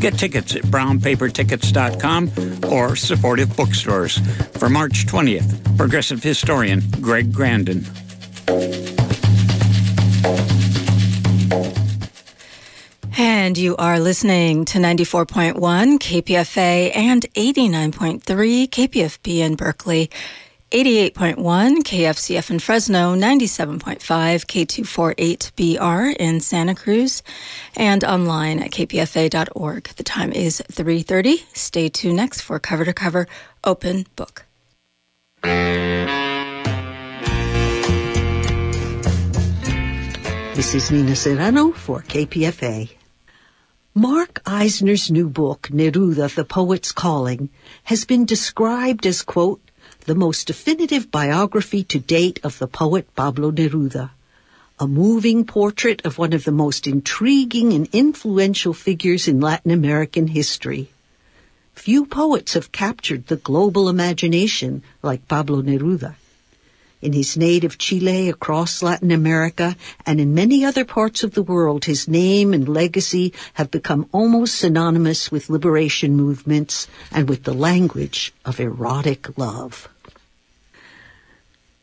Get tickets at brownpapertickets.com or supportive bookstores. For March 20th, progressive historian Greg Grandin. And you are listening to 94.1 KPFA and 89.3 KPFB in Berkeley. 88.1 KFCF in Fresno, 97.5 K248BR in Santa Cruz, and online at kpfa.org. The time is 3.30. Stay tuned next for Cover to Cover Open Book. This is Nina Serrano for KPFA. Mark Eisner's new book, Neruda, The Poet's Calling, has been described as, quote, the most definitive biography to date of the poet Pablo Neruda, a moving portrait of one of the most intriguing and influential figures in Latin American history. Few poets have captured the global imagination like Pablo Neruda. In his native Chile, across Latin America, and in many other parts of the world, his name and legacy have become almost synonymous with liberation movements and with the language of erotic love.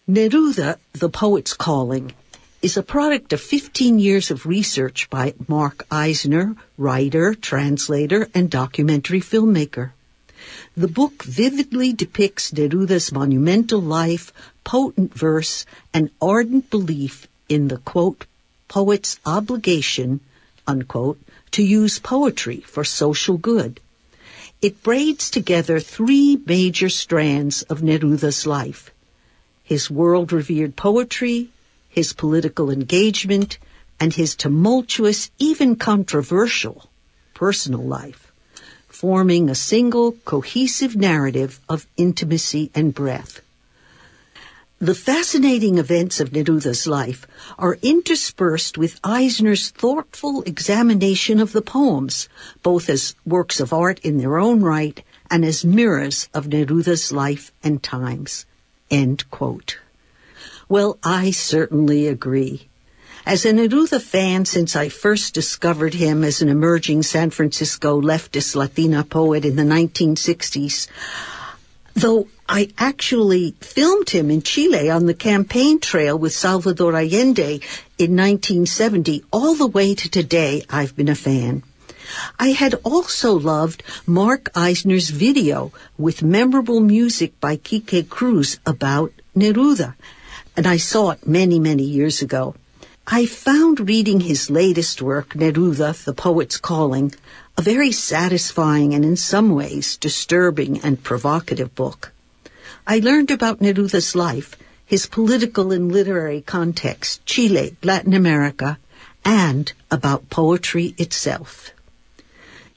Neruda, the poet's calling, is a product of 15 years of research by Mark Eisner, writer, translator, and documentary filmmaker. The book vividly depicts Neruda's monumental life, potent verse, and ardent belief in the quote, poet's obligation, unquote, to use poetry for social good. It braids together three major strands of Neruda's life. His world-revered poetry, his political engagement, and his tumultuous, even controversial, personal life forming a single cohesive narrative of intimacy and breath. The fascinating events of Neruda's life are interspersed with Eisner's thoughtful examination of the poems, both as works of art in their own right and as mirrors of Neruda's life and times. End quote. Well, I certainly agree. As a Neruda fan since I first discovered him as an emerging San Francisco leftist Latina poet in the 1960s, though I actually filmed him in Chile on the campaign trail with Salvador Allende in 1970, all the way to today, I've been a fan. I had also loved Mark Eisner's video with memorable music by Quique Cruz about Neruda, and I saw it many, many years ago. I found reading his latest work, Neruda, The Poet's Calling, a very satisfying and in some ways disturbing and provocative book. I learned about Neruda's life, his political and literary context, Chile, Latin America, and about poetry itself.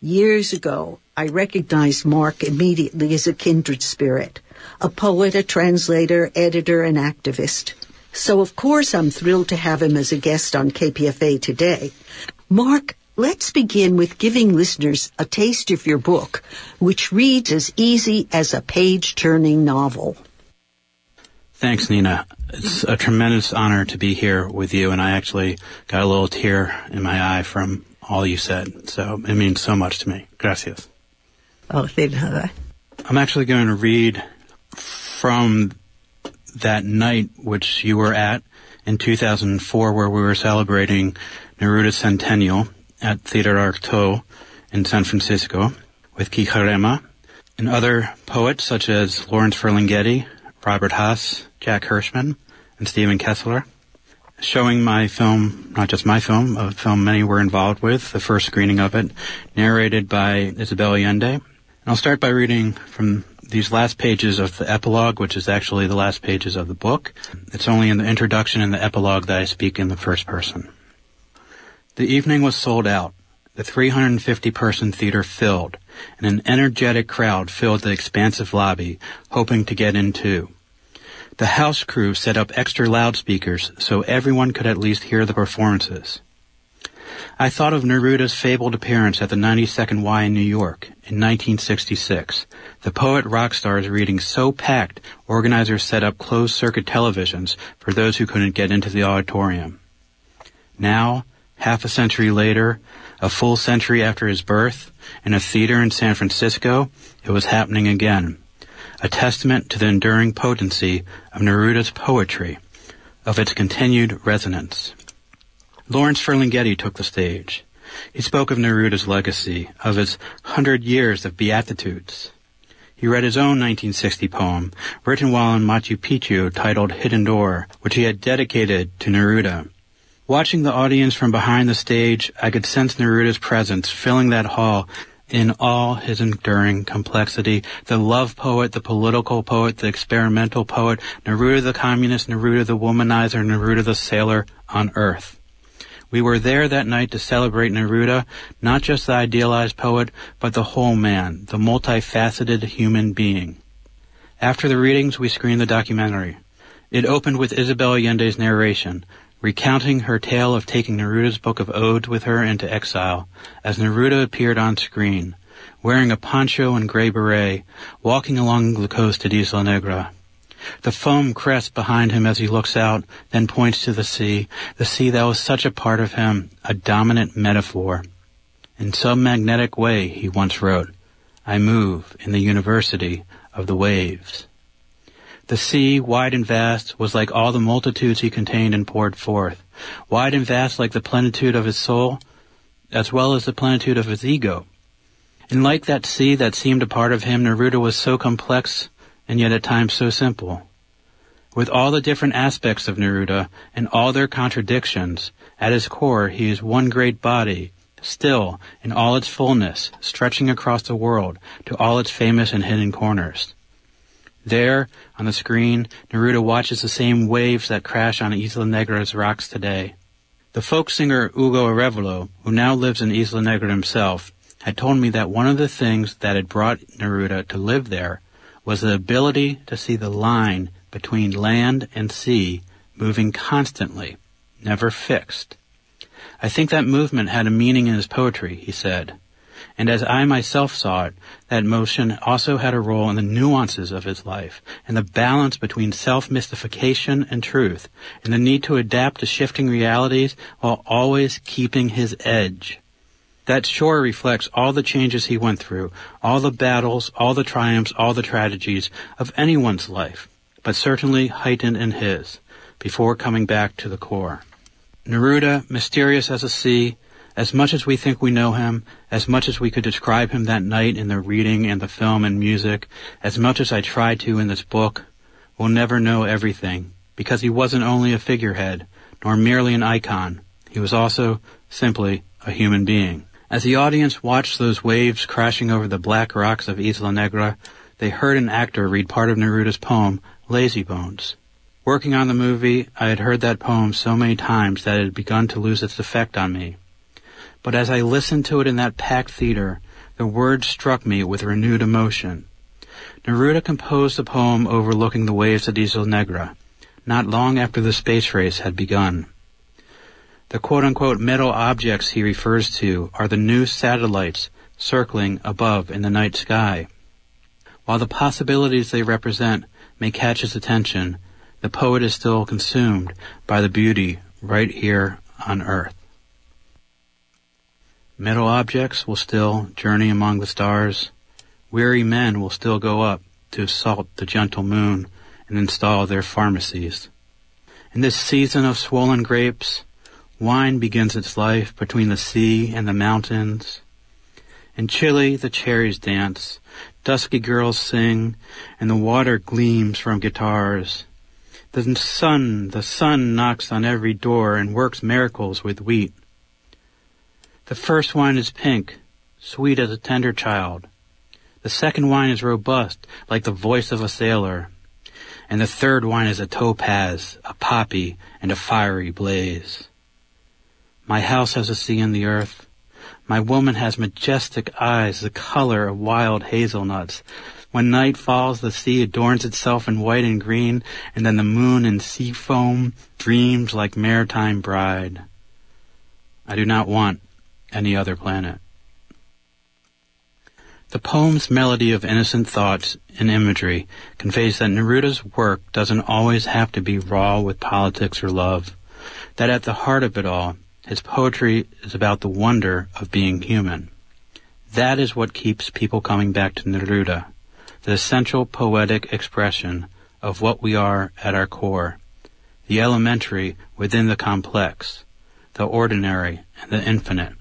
Years ago, I recognized Mark immediately as a kindred spirit, a poet, a translator, editor, and activist. So, of course, I'm thrilled to have him as a guest on KPFA today. Mark, let's begin with giving listeners a taste of your book, which reads as easy as a page turning novel. Thanks, Nina. It's a tremendous honor to be here with you, and I actually got a little tear in my eye from all you said. So it means so much to me. Gracias. Oh, de nada. I'm actually going to read from that night which you were at in 2004 where we were celebrating Neruda's centennial at Theater Artaud in San Francisco with Quijeremá and other poets such as Lawrence Ferlinghetti, Robert Hass, Jack Hirschman, and Stephen Kessler, showing my film, not just my film, a film many were involved with, the first screening of it, narrated by Isabel Allende. And I'll start by reading from these last pages of the epilogue, which is actually the last pages of the book. It's only in the introduction and the epilogue that I speak in the first person. The evening was sold out. The 350 person theater filled, and an energetic crowd filled the expansive lobby, hoping to get in too. The house crew set up extra loudspeakers so everyone could at least hear the performances. I thought of Neruda's fabled appearance at the 92nd Y in New York in 1966. The poet rock stars reading so packed, organizers set up closed circuit televisions for those who couldn't get into the auditorium. Now, half a century later, A full century after his birth, in a theater in San Francisco, it was happening again. A testament to the enduring potency of Neruda's poetry, of its continued resonance. Lawrence Ferlinghetti took the stage. He spoke of Neruda's legacy, of his hundred years of beatitudes. He read his own 1960 poem, written while in Machu Picchu, titled Hidden Door, which he had dedicated to Neruda. Watching the audience from behind the stage, I could sense Neruda's presence filling that hall in all his enduring complexity. The love poet, the political poet, the experimental poet, Neruda the communist, Neruda the womanizer, Neruda the sailor on earth. We were there that night to celebrate Neruda, not just the idealized poet, but the whole man, the multifaceted human being. After the readings, we screened the documentary. It opened with Isabel Allende's narration, recounting her tale of taking Neruda's book of odes with her into exile, as Neruda appeared on screen, wearing a poncho and gray beret, walking along the coast at Isla Negra. The foam crests behind him as he looks out, then points to the sea, the sea that was such a part of him, a dominant metaphor. In some magnetic way, he once wrote, I move in the university of the waves. The sea, wide and vast, was like all the multitudes he contained and poured forth, wide and vast like the plenitude of his soul, as well as the plenitude of his ego. And like that sea that seemed a part of him, Neruda was so complex and yet at times so simple. With all the different aspects of Neruda and all their contradictions, at his core he is one great body, still in all its fullness, stretching across the world to all its famous and hidden corners. There, on the screen, Neruda watches the same waves that crash on Isla Negra's rocks today. The folk singer Hugo Arevalo, who now lives in Isla Negra himself, had told me that one of the things that had brought Neruda to live there was the ability to see the line between land and sea moving constantly, never fixed. I think that movement had a meaning in his poetry, he said. And as I myself saw it, that motion also had a role in the nuances of his life, and the balance between self-mystification and truth, and the need to adapt to shifting realities while always keeping his edge. That shore reflects all the changes he went through, all the battles, all the triumphs, all the tragedies of anyone's life, but certainly heightened in his, before coming back to the core. Neruda, mysterious as a sea, as much as we think we know him, as much as we could describe him that night in the reading and the film and music, as much as I tried to in this book, we'll never know everything, because he wasn't only a figurehead, nor merely an icon. He was also simply a human being. As the audience watched those waves crashing over the black rocks of Isla Negra, they heard an actor read part of Neruda's poem, Lazy Bones. Working on the movie, I had heard that poem so many times that it had begun to lose its effect on me. But as I listened to it in that packed theater, the words struck me with renewed emotion. Neruda composed the poem overlooking the waves at Isla Negra, not long after the space race had begun. The quote-unquote metal objects he refers to are the new satellites circling above in the night sky. While the possibilities they represent may catch his attention, the poet is still consumed by the beauty right here on earth. Metal objects will still journey among the stars. Weary men will still go up to assault the gentle moon and install their pharmacies. In this season of swollen grapes, Wine begins its life between the sea and the mountains. In Chile, the cherries dance, dusky girls sing, and the water gleams from guitars. The sun, the sun knocks on every door and works miracles with wheat. The first wine is pink, sweet as a tender child. The second wine is robust, like the voice of a sailor. And the third wine is a topaz, a poppy, and a fiery blaze. My house has a sea in the earth. My woman has majestic eyes, the color of wild hazelnuts. When night falls, the sea adorns itself in white and green, and then the moon in sea foam dreams like maritime bride. I do not want any other planet. The poem's melody of innocent thoughts and imagery conveys that Neruda's work doesn't always have to be raw with politics or love, that at the heart of it all His poetry is about the wonder of being human. That is what keeps people coming back to Neruda, the essential poetic expression of what we are at our core, the elementary within the complex, the ordinary and the infinite,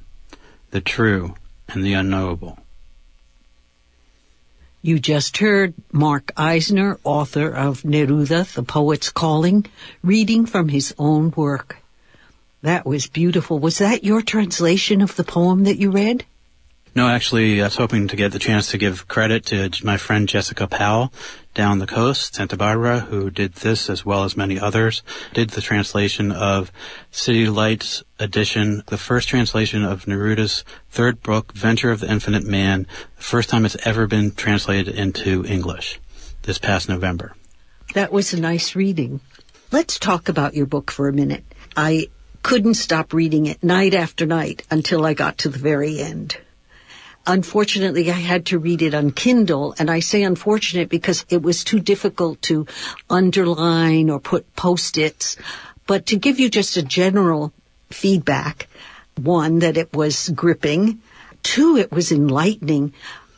the true and the unknowable. You just heard Mark Eisner, author of Neruda, The Poet's Calling, reading from his own work. That was beautiful. Was that your translation of the poem that you read? No, actually, I was hoping to get the chance to give credit to my friend Jessica Powell down the coast, Santa Barbara, who did this as well as many others. Did the translation of City Lights edition, the first translation of Neruda's third book, Venture of the Infinite Man, the first time it's ever been translated into English this past November. That was a nice reading. Let's talk about your book for a minute. I couldn't stop reading it night after night until I got to the very end. Unfortunately, I had to read it on Kindle, and I say unfortunate because it was too difficult to underline or put post-its. But to give you just a general feedback, one, that it was gripping. Two, it was enlightening.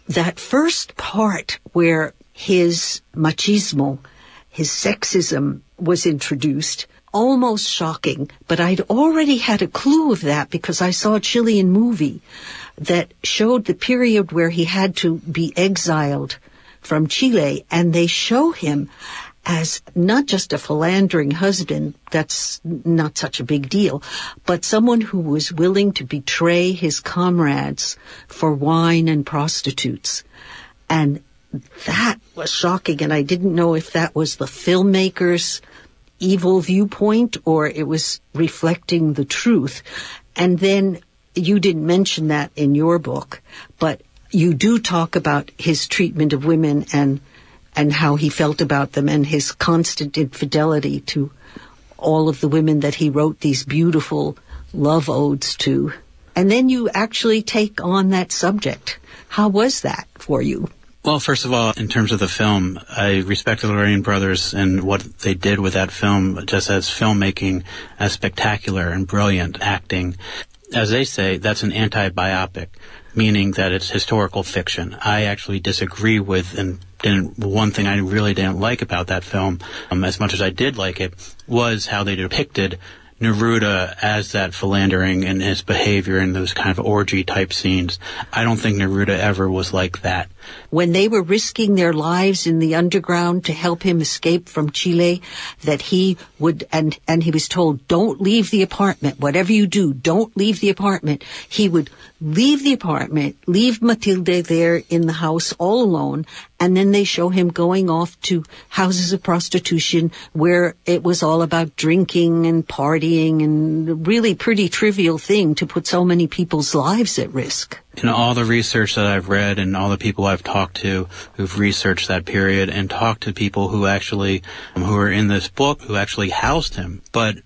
That first part where his machismo, his sexism was introduced, almost shocking, but I'd already had a clue of that because I saw a Chilean movie that showed the period where he had to be exiled from Chile, and they show him as not just a philandering husband, that's not such a big deal, but someone who was willing to betray his comrades for wine and prostitutes. And that was shocking, and I didn't know if that was the filmmaker's evil viewpoint or it was reflecting the truth. And then you didn't mention that in your book, but you do talk about his treatment of women and and how he felt about them and his constant infidelity to all of the women that he wrote these beautiful love odes to. And then you actually take on that subject. How was that for you? Well, first of all, in terms of the film, I respect the Larraín brothers and what they did with that film, just as filmmaking, as spectacular and brilliant acting. As they say, that's an anti-biopic, meaning that it's historical fiction. I actually disagree with and didn't, one thing I really didn't like about that film, um, as much as I did like it, was how they depicted Neruda as that philandering and his behavior in those kind of orgy type scenes. I don't think Neruda ever was like that. When they were risking their lives in the underground to help him escape from Chile, that he would, and, and he was told, don't leave the apartment. Whatever you do, don't leave the apartment. He would leave the apartment, leave Matilde there in the house all alone, and then they show him going off to houses of prostitution where it was all about drinking and partying and really pretty trivial thing to put so many people's lives at risk. In all the research that I've read and all the people I've talked to who've researched that period and talked to people who actually, um, who are in this book, who actually housed him, but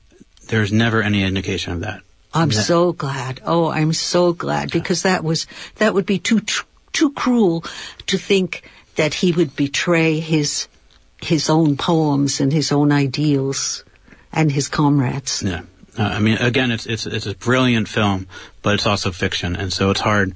there's never any indication of that. I'm so glad. Oh, I'm so glad because that was, that would be too, too cruel to think that he would betray his, his own poems and his own ideals and his comrades. Yeah. Uh, I mean, again, it's, it's, it's a brilliant film, but it's also fiction. And so it's hard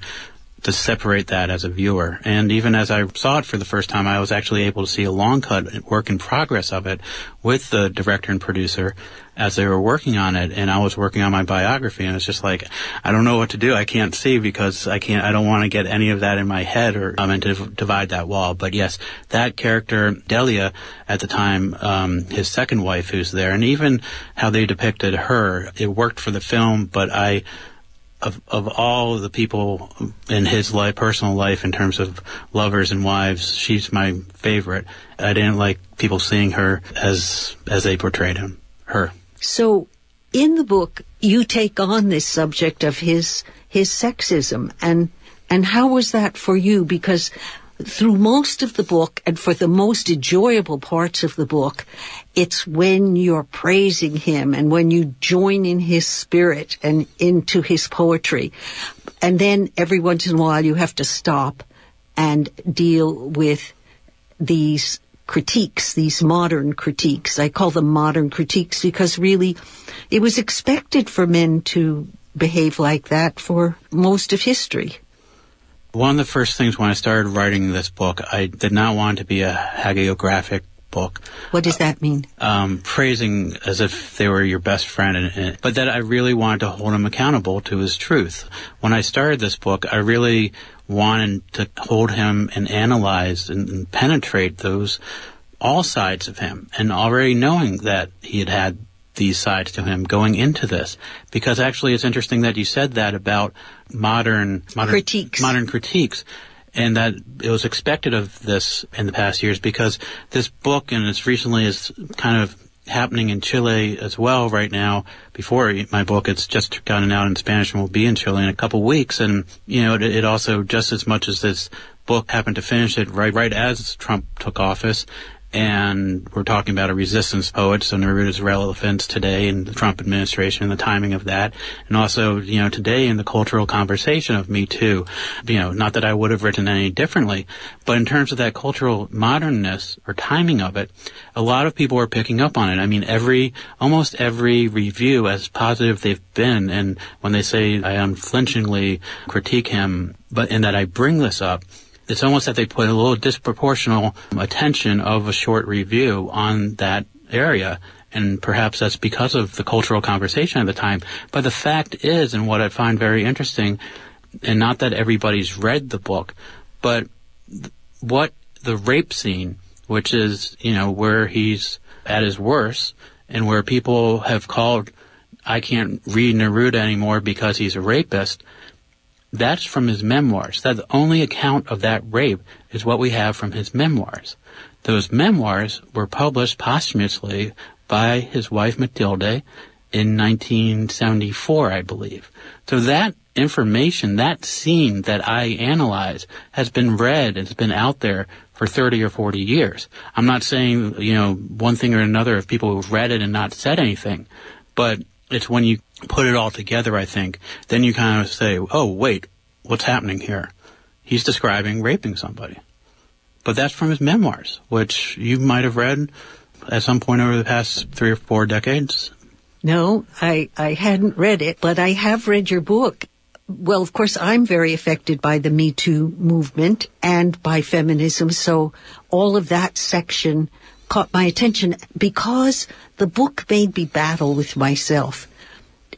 to separate that as a viewer. And even as I saw it for the first time, I was actually able to see a long cut work in progress of it with the director and producer as they were working on it. And I was working on my biography and it's just like, I don't know what to do. I can't see because I can't, I don't want to get any of that in my head or um, to divide that wall. But yes, that character, Delia, at the time, um, his second wife who's there and even how they depicted her, it worked for the film, but I, of of all the people in his life, personal life, in terms of lovers and wives, she's my favorite. I didn't like people seeing her as as they portrayed him, her. So, in the book, you take on this subject of his his sexism, and and how was that for you? Because through most of the book and for the most enjoyable parts of the book, it's when you're praising him and when you join in his spirit and into his poetry. And then every once in a while you have to stop and deal with these critiques, these modern critiques. I call them modern critiques because really it was expected for men to behave like that for most of history. One of the first things when I started writing this book, I did not want to be a hagiographic book. What does that mean? Um, praising as if they were your best friend, and, and, but that I really wanted to hold him accountable to his truth. When I started this book, I really wanted to hold him and analyze and, and penetrate those all sides of him, and already knowing that he had had these sides to him going into this. Because actually it's interesting that you said that about modern modern critiques. modern critiques and that it was expected of this in the past years because this book and as recently as kind of happening in Chile as well right now. Before my book, it's just gotten out in Spanish and will be in Chile in a couple weeks. And you know, it, it also just as much as this book happened to finish it right right as Trump took office, and we're talking about a resistance poet, so Neruda's relevance today in the Trump administration and the timing of that, and also, you know, today in the cultural conversation of Me Too. You know, not that I would have written any differently, but in terms of that cultural modernness or timing of it, a lot of people are picking up on it. I mean, every, almost every review, as positive they've been, and when they say I unflinchingly critique him, but in that I bring this up, it's almost that they put a little disproportional attention of a short review on that area. And perhaps that's because of the cultural conversation at the time. But the fact is, and what I find very interesting, and not that everybody's read the book, but what the rape scene, which is, you know, where he's at his worst and where people have called, I can't read Neruda anymore because he's a rapist that's from his memoirs. That the only account of that rape is what we have from his memoirs. Those memoirs were published posthumously by his wife Matilde in 1974, I believe. So that information, that scene that I analyze has been read, it's been out there for 30 or 40 years. I'm not saying, you know, one thing or another of people who've read it and not said anything, but it's when you put it all together, I think, then you kind of say, oh, wait, what's happening here? He's describing raping somebody. But that's from his memoirs, which you might have read at some point over the past three or four decades. No, I, I hadn't read it, but I have read your book. Well, of course, I'm very affected by the Me Too movement and by feminism, so all of that section caught my attention because the book made me battle with myself.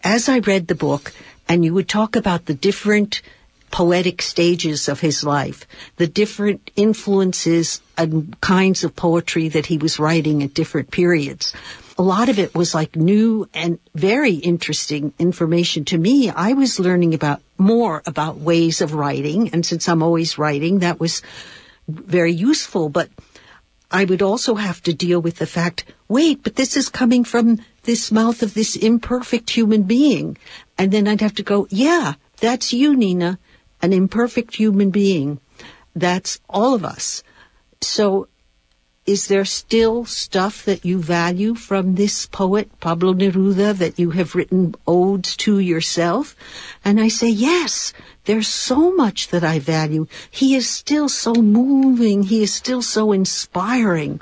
As I read the book, and you would talk about the different poetic stages of his life, the different influences and kinds of poetry that he was writing at different periods. A lot of it was like new and very interesting information to me. I was learning about more about ways of writing. And since I'm always writing, that was very useful. But I would also have to deal with the fact, wait, but this is coming from this mouth of this imperfect human being. And then I'd have to go, yeah, that's you, Nina, an imperfect human being. That's all of us. So is there still stuff that you value from this poet, Pablo Neruda, that you have written odes to yourself? And I say, yes, there's so much that I value. He is still so moving. He is still so inspiring.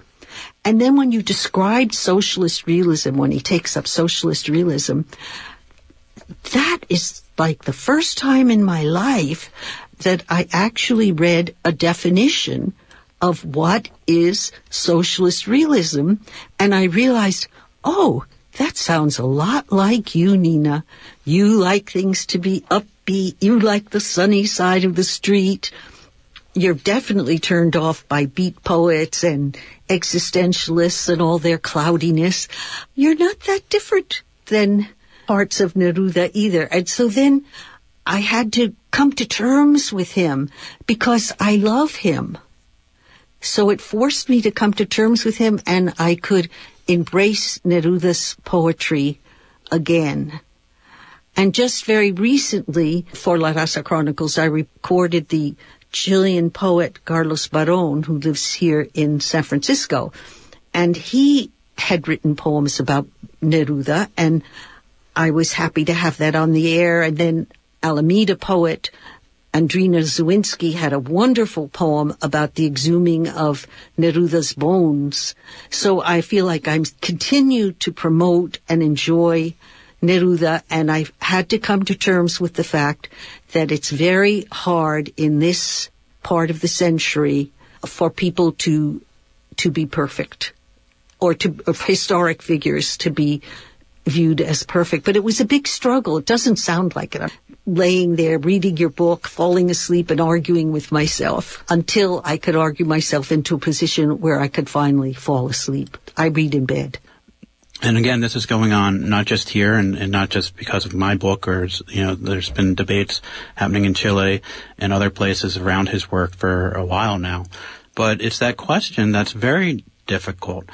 And then when you describe socialist realism, when he takes up socialist realism, that is like the first time in my life that I actually read a definition of what is socialist realism. And I realized, oh, that sounds a lot like you, Nina. You like things to be upbeat. You like the sunny side of the street. You're definitely turned off by beat poets and existentialists and all their cloudiness. You're not that different than parts of Neruda either. And so then I had to come to terms with him because I love him. So it forced me to come to terms with him and I could embrace Neruda's poetry again. And just very recently, for La Raza Chronicles, I recorded the Chilean poet Carlos Baron, who lives here in San Francisco. And he had written poems about Neruda, and I was happy to have that on the air. And then Alameda poet Andrena Zawinski had a wonderful poem about the exhuming of Neruda's bones. So I feel like I'm continue to promote and enjoy Neruda, and I've had to come to terms with the fact that it's very hard in this part of the century for people to to be perfect or to of historic figures to be viewed as perfect. But it was a big struggle. It doesn't sound like it. Laying there reading your book, falling asleep and arguing with myself until I could argue myself into a position where I could finally fall asleep. I read in bed. And again, this is going on not just here and, and, not just because of my book or, you know, there's been debates happening in Chile and other places around his work for a while now. But it's that question that's very difficult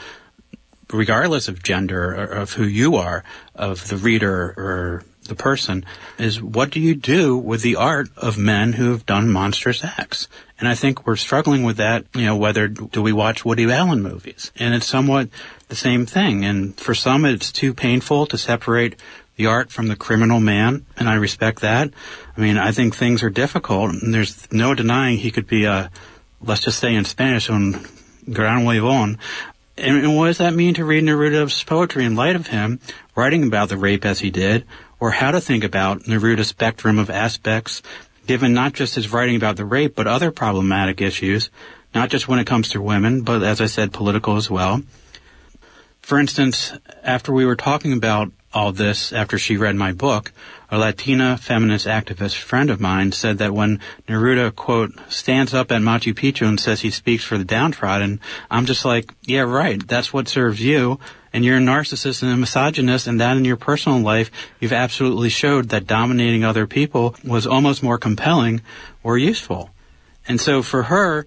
regardless of gender or of who you are, of the reader or the person, is what do you do with the art of men who have done monstrous acts? And I think we're struggling with that, you know, whether do we watch Woody Allen movies? And it's somewhat the same thing. And for some, it's too painful to separate the art from the criminal man, and I respect that. I mean, I think things are difficult, and there's no denying he could be a, let's just say in Spanish, un gran huevón, and, and, what does that mean to read Neruda's poetry in light of him writing about the rape as he did, or how to think about Neruda's spectrum of aspects, given not just his writing about the rape, but other problematic issues, not just when it comes to women, but as I said, political as well. For instance, after we were talking about all this, after she read my book, a Latina feminist activist friend of mine said that when Neruda, quote, stands up at Machu Picchu and says he speaks for the downtrodden, I'm just like, yeah, right, that's what serves you. And you're a narcissist and a misogynist, and that in your personal life, you've absolutely showed that dominating other people was almost more compelling or useful. And so for her,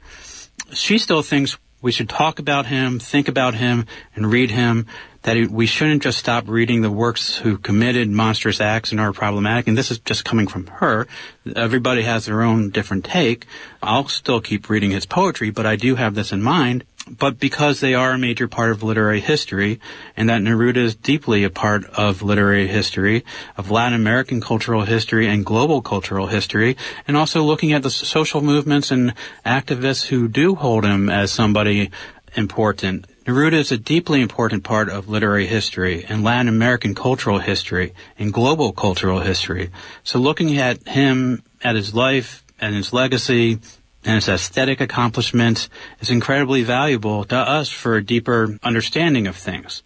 she still thinks we should talk about him, think about him, and read him that we shouldn't just stop reading the works who committed monstrous acts and are problematic. And this is just coming from her. Everybody has their own different take. I'll still keep reading his poetry, but I do have this in mind. But because they are a major part of literary history, and that Neruda is deeply a part of literary history, of Latin American cultural history and global cultural history, and also looking at the social movements and activists who do hold him as somebody important Neruda is a deeply important part of literary history and Latin American cultural history and global cultural history. So looking at him, at his life and his legacy and his aesthetic accomplishments is incredibly valuable to us for a deeper understanding of things.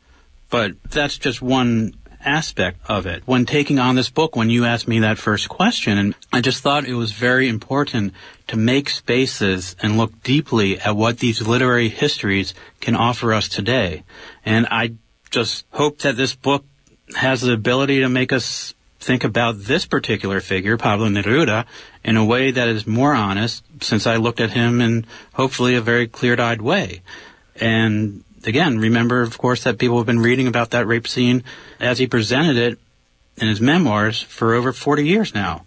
But that's just one aspect of it. When taking on this book, when you asked me that first question, and I just thought it was very important to make spaces and look deeply at what these literary histories can offer us today. And I just hope that this book has the ability to make us think about this particular figure, Pablo Neruda, in a way that is more honest, since I looked at him in hopefully a very clear-eyed way. And again, remember, of course, that people have been reading about that rape scene as he presented it in his memoirs for over 40 years now.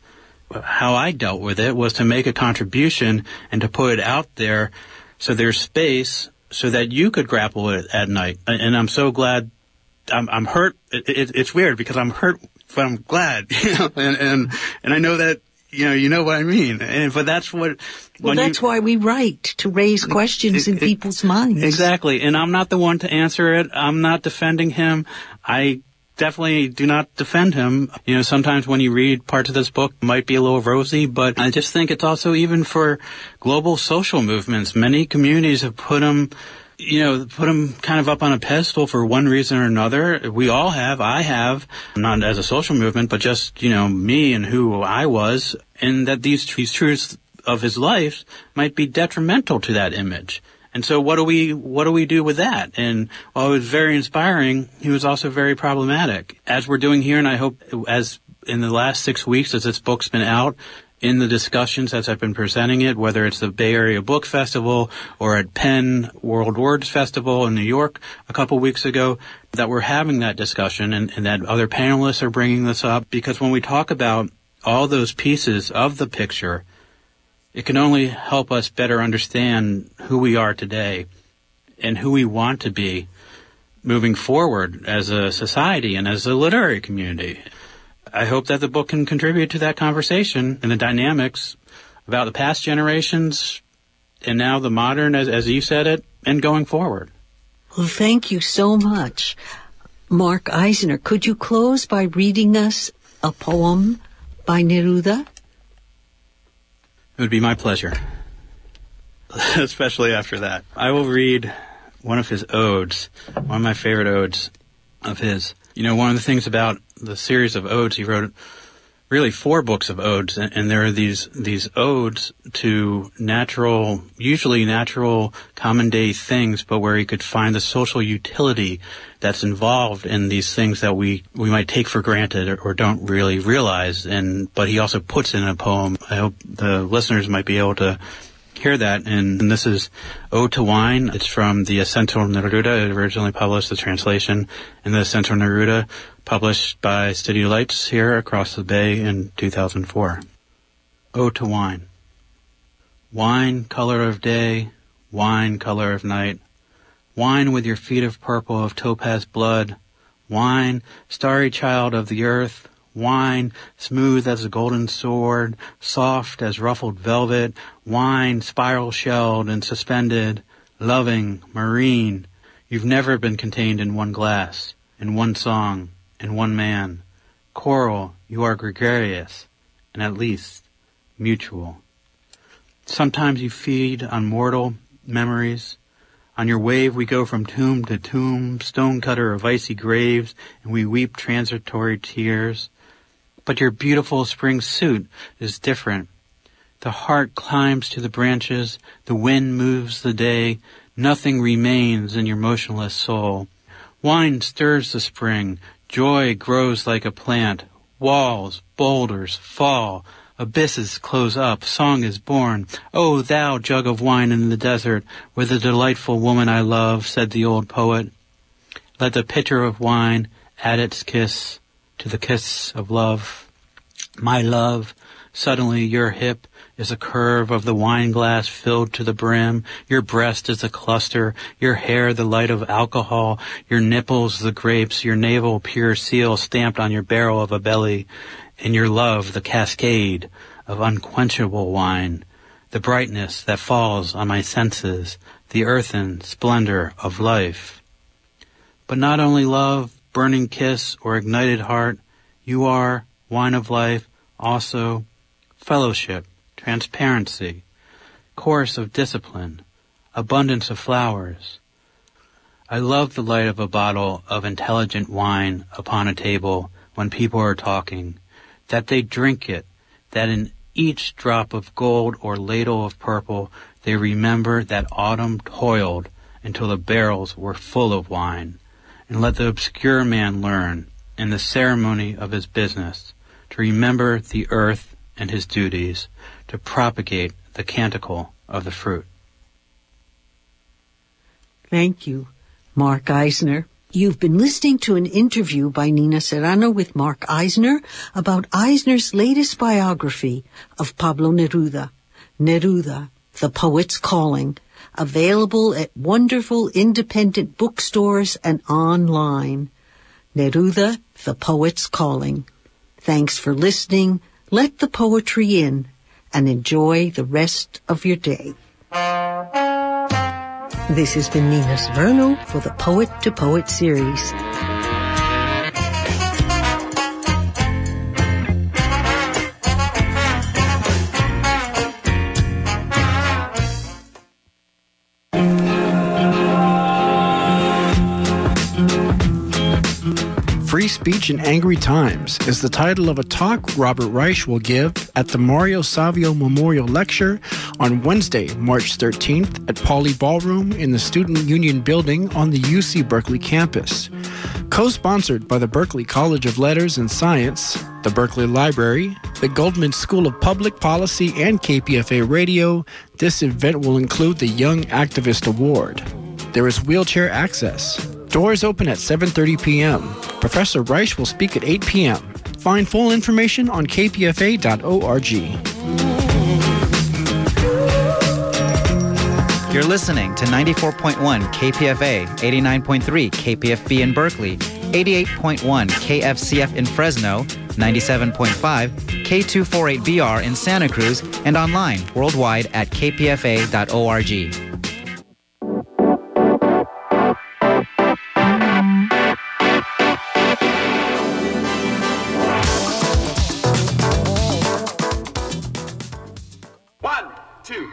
How I dealt with it was to make a contribution and to put it out there so there's space so that you could grapple with it at night. And I'm so glad. I'm, I'm hurt. It, it, it's weird because I'm hurt, but I'm glad. And, and and I know that you know, you know what I mean. And but that's what. Well, that's you, why we write to raise questions it, in people's minds. Exactly, and I'm not the one to answer it. I'm not defending him. I definitely do not defend him. You know, sometimes when you read parts of this book might be a little rosy, but I just think it's also even for global social movements. Many communities have put him you know, put him kind of up on a pedestal for one reason or another. We all have. I have, not as a social movement, but just, you know, me and who I was, and that these, these truths of his life might be detrimental to that image. And so what do we, what do we do with that? And while it was very inspiring, he was also very problematic. As we're doing here, and I hope as in the last six weeks as this book's been out, in the discussions as I've been presenting it, whether it's the Bay Area Book Festival or at PEN World Words Festival in New York a couple weeks ago, that we're having that discussion and, and that other panelists are bringing this up because when we talk about all those pieces of the picture, it can only help us better understand who we are today and who we want to be moving forward as a society and as a literary community. I hope that the book can contribute to that conversation and the dynamics about the past generations and now the modern, as, as you said it, and going forward. Well, thank you so much. Mark Eisner, could you close by reading us a poem by Neruda? It would be my pleasure, especially after that. I will read one of his odes, one of my favorite odes of his. You know, one of the things about the series of odes he wrote really four books of odes, and, and, there are these these odes to natural, usually natural, common day things, but where he could find the social utility that's involved in these things that we we might take for granted or, or don't really realize. And but he also puts in a poem. I hope the listeners might be able to hear that. And, and, this is Ode to Wine. It's from the Essential Neruda. It originally published the translation in the Essential Neruda published by Studio Lights here across the bay in 2004. Ode to Wine. Wine, color of day, wine, color of night. Wine with your feet of purple of topaz blood. Wine, starry child of the earth. Wine, smooth as a golden sword, soft as ruffled velvet. Wine, spiral shelled and suspended. Loving, marine. You've never been contained in one glass, in one song, in one man. Choral, you are gregarious, and at least mutual. Sometimes you feed on mortal memories. On your wave we go from tomb to tomb, stonecutter of icy graves, and we weep transitory tears. But your beautiful spring suit is different. The heart climbs to the branches, the wind moves the day, nothing remains in your motionless soul. Wine stirs the spring, Joy grows like a plant. Walls, boulders fall. Abysses close up. Song is born. O oh, thou jug of wine in the desert, with the delightful woman I love, said the old poet. Let the pitcher of wine add its kiss to the kiss of love. My love, suddenly your hip is a curve of the wine glass filled to the brim. Your breast is a cluster. Your hair the light of alcohol. Your nipples the grapes. Your navel pure seal stamped on your barrel of a belly. And your love the cascade of unquenchable wine. The brightness that falls on my senses. The earthen splendor of life. But not only love, burning kiss, or ignited heart. You are, wine of life, also fellowship transparency, course of discipline, abundance of flowers. I love the light of a bottle of intelligent wine upon a table when people are talking, that they drink it, that in each drop of gold or ladle of purple they remember that autumn toiled until the barrels were full of wine, and let the obscure man learn, in the ceremony of his business, to remember the earth and his duties, to propagate the canticle of the fruit. Thank you, Mark Eisner. You've been listening to an interview by Nina Serrano with Mark Eisner about Eisner's latest biography of Pablo Neruda, Neruda, The Poet's Calling, available at wonderful independent bookstores and online. Neruda, The Poet's Calling. Thanks for listening. Let the poetry in and enjoy the rest of your day. This has been Nina Serrano for the Poet to Poet series. Speech in Angry Times is the title of a talk Robert Reich will give at the Mario Savio Memorial Lecture on Wednesday, March 13th at Pauley Ballroom in the Student Union Building on the UC Berkeley campus. Co sponsored by the Berkeley College of Letters and Science, the Berkeley Library, the Goldman School of Public Policy, and KPFA Radio, this event will include the Young Activist Award. There is wheelchair access. Doors open at 7:30 p.m. Professor Reich will speak at 8 p.m. Find full information on kpfa.org. You're listening to 94.1 KPFA, 89.3 KPFB in Berkeley, 88.1 KFCF in Fresno, 97.5 K248BR in Santa Cruz, and online worldwide at kpfa.org.